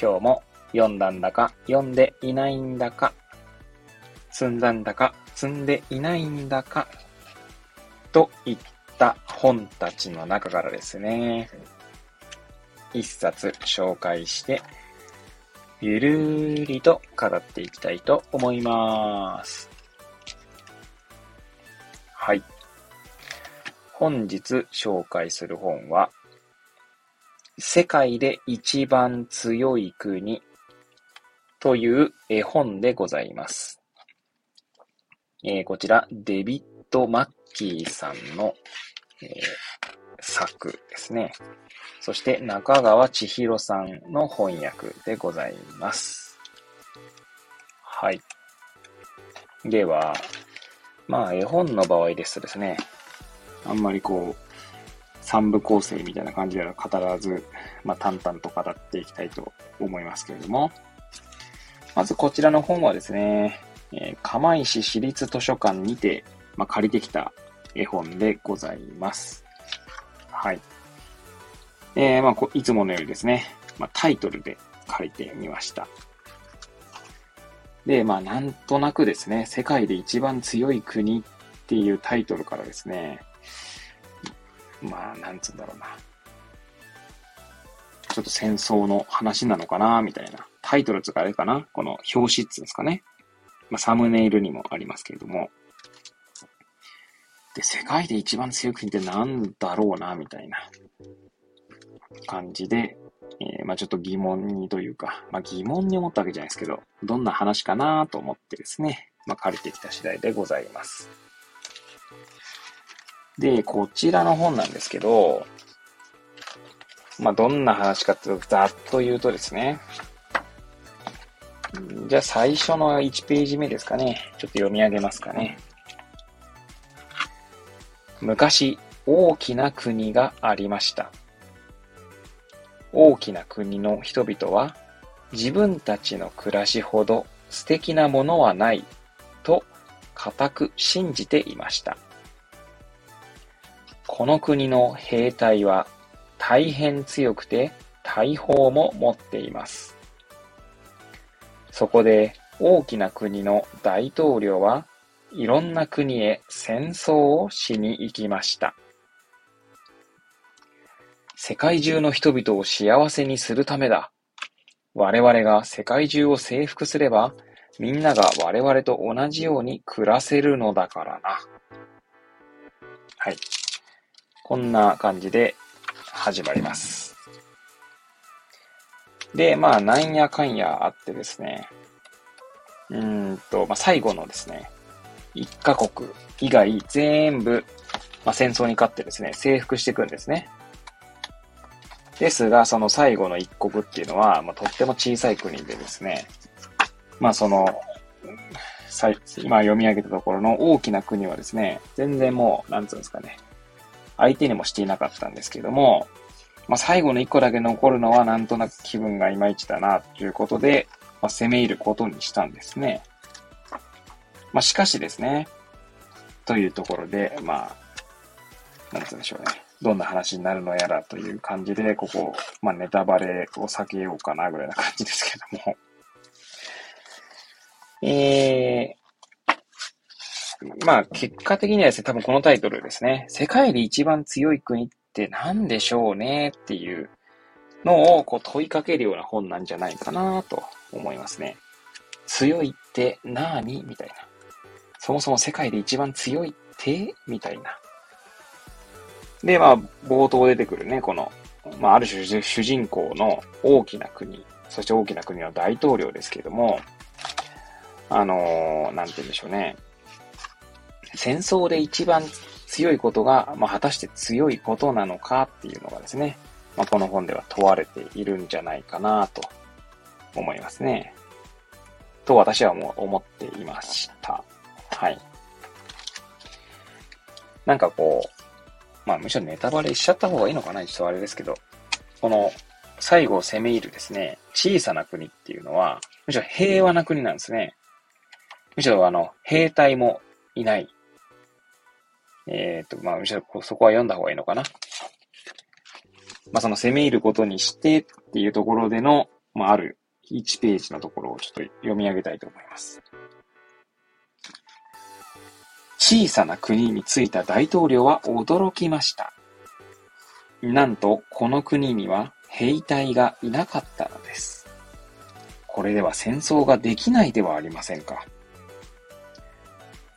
今日も読んだんだか読んでいないんだか、積んだんだか積んでいないんだか、といった本たちの中からですね、一冊紹介して、ゆるりと語っていきたいと思います。はい。本日紹介する本は、世界で一番強い国という絵本でございます。えー、こちら、デビッド・マッキーさんの、えー、作ですね。そして中川千尋さんの翻訳でございます。はい。では、まあ絵本の場合ですとですね、あんまりこう、三部構成みたいな感じでは語らず、まあ淡々と語っていきたいと思いますけれども、まずこちらの本はですね、えー、釜石市立図書館にて、まあ、借りてきた絵本でございます。はい。えー、まあ、いつものよりですね、まあ、タイトルで書いてみました。で、まあ、なんとなくですね、世界で一番強い国っていうタイトルからですね、まあ、なんつうんだろうな。ちょっと戦争の話なのかな、みたいな。タイトルつかあれかなこの表紙っつうんですかね。まあ、サムネイルにもありますけれども。で、世界で一番強い国ってなんだろうな、みたいな感じで、えー、まあちょっと疑問にというか、まあ疑問に思ったわけじゃないですけど、どんな話かなと思ってですね、まあ借りてきた次第でございます。で、こちらの本なんですけど、まあどんな話かっていうと、ざっと言うとですね、じゃあ最初の1ページ目ですかね。ちょっと読み上げますかね。昔、大きな国がありました。大きな国の人々は、自分たちの暮らしほど素敵なものはないと固く信じていました。この国の兵隊は大変強くて大砲も持っています。そこで大きな国の大統領はいろんな国へ戦争をしに行きました。世界中の人々を幸せにするためだ。我々が世界中を征服すれば、みんなが我々と同じように暮らせるのだからな。はい。こんな感じで始まります。で、まあ、なんやかんやあってですね。うんと、まあ、最後のですね、1カ国以外全部、まあ、戦争に勝ってですね、征服していくんですね。ですが、その最後の一国っていうのは、まあ、とっても小さい国でですね、まあその、今読み上げたところの大きな国はですね、全然もう、なんつうんですかね、相手にもしていなかったんですけども、まあ最後の一個だけ残るのはなんとなく気分がいまいちだな、ということで、まあ、攻め入ることにしたんですね。まあ、しかしですね、というところで、まあ、なんつうんでしょうね。どんな話になるのやらという感じで、ここ、まあ、ネタバレを避けようかなぐらいな感じですけども。えー、まあ、結果的にはですね、多分このタイトルですね。世界で一番強い国って何でしょうねっていうのをこう問いかけるような本なんじゃないかなと思いますね。強いって何みたいな。そもそも世界で一番強いってみたいな。で、まあ、冒頭出てくるね、この、まあ、ある種主人公の大きな国、そして大きな国の大統領ですけれども、あのー、なんて言うんでしょうね。戦争で一番強いことが、まあ、果たして強いことなのかっていうのがですね、まあ、この本では問われているんじゃないかなと思いますね。と私はもう思っていました。はい。なんかこう、まあむしろネタバレしちゃった方がいいのかなちょっとあれですけど、この最後を攻め入るですね、小さな国っていうのは、むしろ平和な国なんですね。むしろあの、兵隊もいない。えっ、ー、と、まあむしろそこは読んだ方がいいのかな。まあその攻め入ることにしてっていうところでの、まあある1ページのところをちょっと読み上げたいと思います。小さな国に着いた大統領は驚きました。なんと、この国には兵隊がいなかったのです。これでは戦争ができないではありませんか。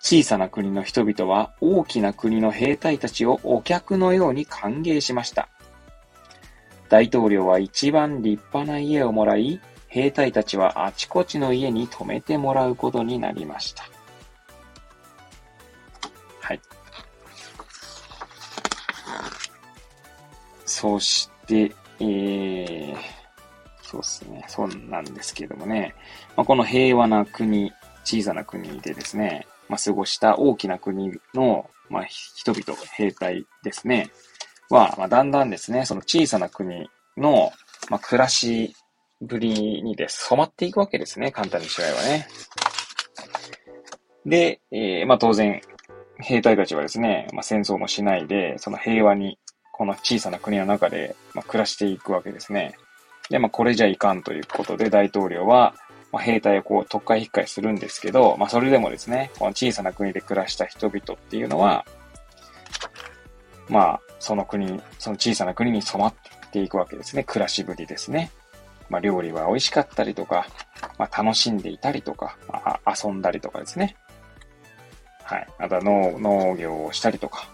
小さな国の人々は大きな国の兵隊たちをお客のように歓迎しました。大統領は一番立派な家をもらい、兵隊たちはあちこちの家に泊めてもらうことになりました。はい。そして、えー、そうですね。そうなんですけどもね。まあ、この平和な国、小さな国でですね、まあ、過ごした大きな国の、まあ、人々、兵隊ですね、は、まあ、だんだんですね、その小さな国の、まあ、暮らしぶりにです、染まっていくわけですね。簡単に違いはね。で、えー、まあ当然、兵隊たちはですね、まあ戦争もしないで、その平和に、この小さな国の中で、まあ、暮らしていくわけですね。で、まあこれじゃいかんということで、大統領は、まあ、兵隊をこう特会引っかえするんですけど、まあそれでもですね、この小さな国で暮らした人々っていうのは、まあ、その国、その小さな国に染まっていくわけですね。暮らしぶりですね。まあ、料理は美味しかったりとか、まあ、楽しんでいたりとか、まあ、遊んだりとかですね。はい。あとは農農業をしたりとか、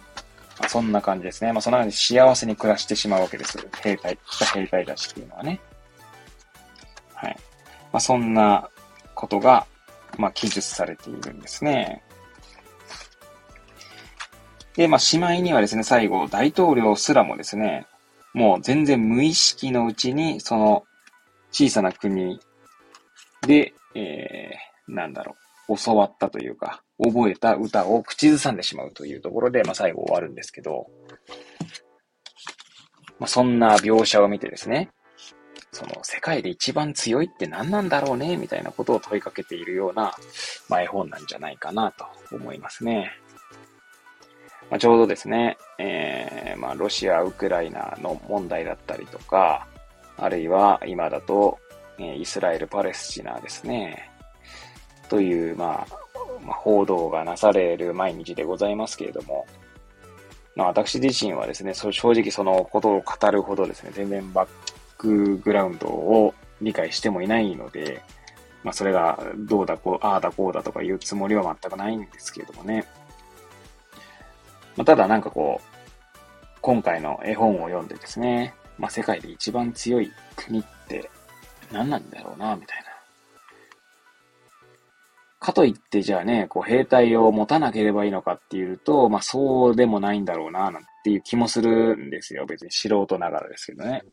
まあ、そんな感じですね。まあ、そのように幸せに暮らしてしまうわけです。兵隊、兵隊たちっていうのはね。まあ、そんなことが、まあ、記述されているんですね。で、まあ、しまいにはですね、最後、大統領すらもですね、もう全然無意識のうちに、その小さな国で、えー、なんだろう、教わったというか、覚えた歌を口ずさんでしまうというところで、まあ、最後終わるんですけど、まあ、そんな描写を見てですね、その世界で一番強いって何なんだろうね、みたいなことを問いかけているような、まあ、絵本なんじゃないかなと思いますね。まあ、ちょうどですね、えー、まあ、ロシア、ウクライナの問題だったりとか、あるいは今だと、えイスラエル・パレスチナですね。という、まあ、まあ、報道がなされる毎日でございますけれども、まあ、私自身はですね、正直そのことを語るほどですね、全然バックグラウンドを理解してもいないので、まあ、それがどうだこう、ああだこうだとかいうつもりは全くないんですけれどもね。まあ、ただなんかこう、今回の絵本を読んでですね、まあ、世界で一番強い国って何なんだろうな、みたいな。かといってじゃあね、こう兵隊を持たなければいいのかっていうと、まあそうでもないんだろうな、なんていう気もするんですよ。別に素人ながらですけどね。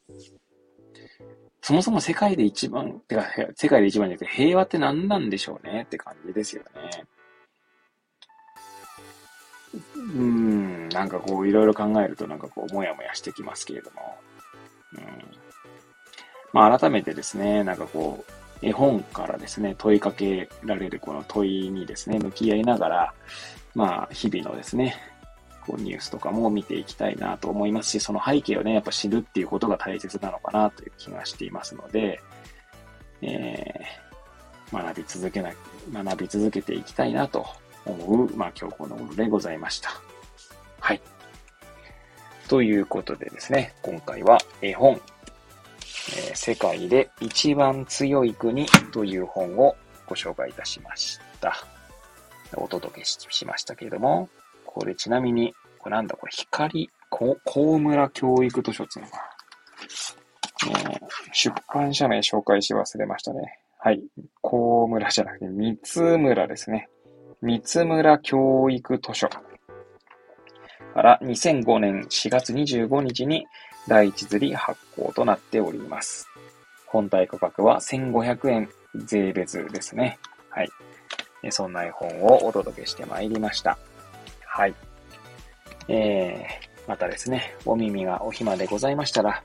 そもそも世界で一番、てか、世界で一番じゃなくて平和って何なんでしょうね？って感じですよね。うん、なんかこういろいろ考えるとなんかこうもやもやしてきますけれども。うんまあ、改めてですね、なんかこう、絵本からですね、問いかけられるこの問いにですね、向き合いながら、まあ、日々のですね、こうニュースとかも見ていきたいなと思いますし、その背景をね、やっぱ知るっていうことが大切なのかなという気がしていますので、えー、学び続けな、学び続けていきたいなと思う、まあ、今日この頃でございました。はい。ということでですね、今回は絵本、えー、世界で一番強い国という本をご紹介いたしました。お届けしましたけれども、これちなみに、これなんだこれ、光、こ高村教育図書っていうのかな。え、出版社名紹介し忘れましたね。はい。高村じゃなくて、三村ですね。三村教育図書。から2005年4月25日に第一釣り発行となっております。本体価格は1500円税別ですね。はい。そんな絵本をお届けしてまいりました。はい。えー、またですね、お耳がお暇でございましたら、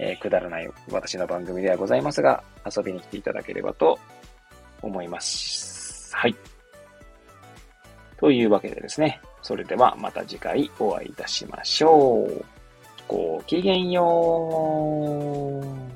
えー、くだらない私の番組ではございますが、遊びに来ていただければと思います。はい。というわけでですね、それではまた次回お会いいたしましょう。ごきげんよう。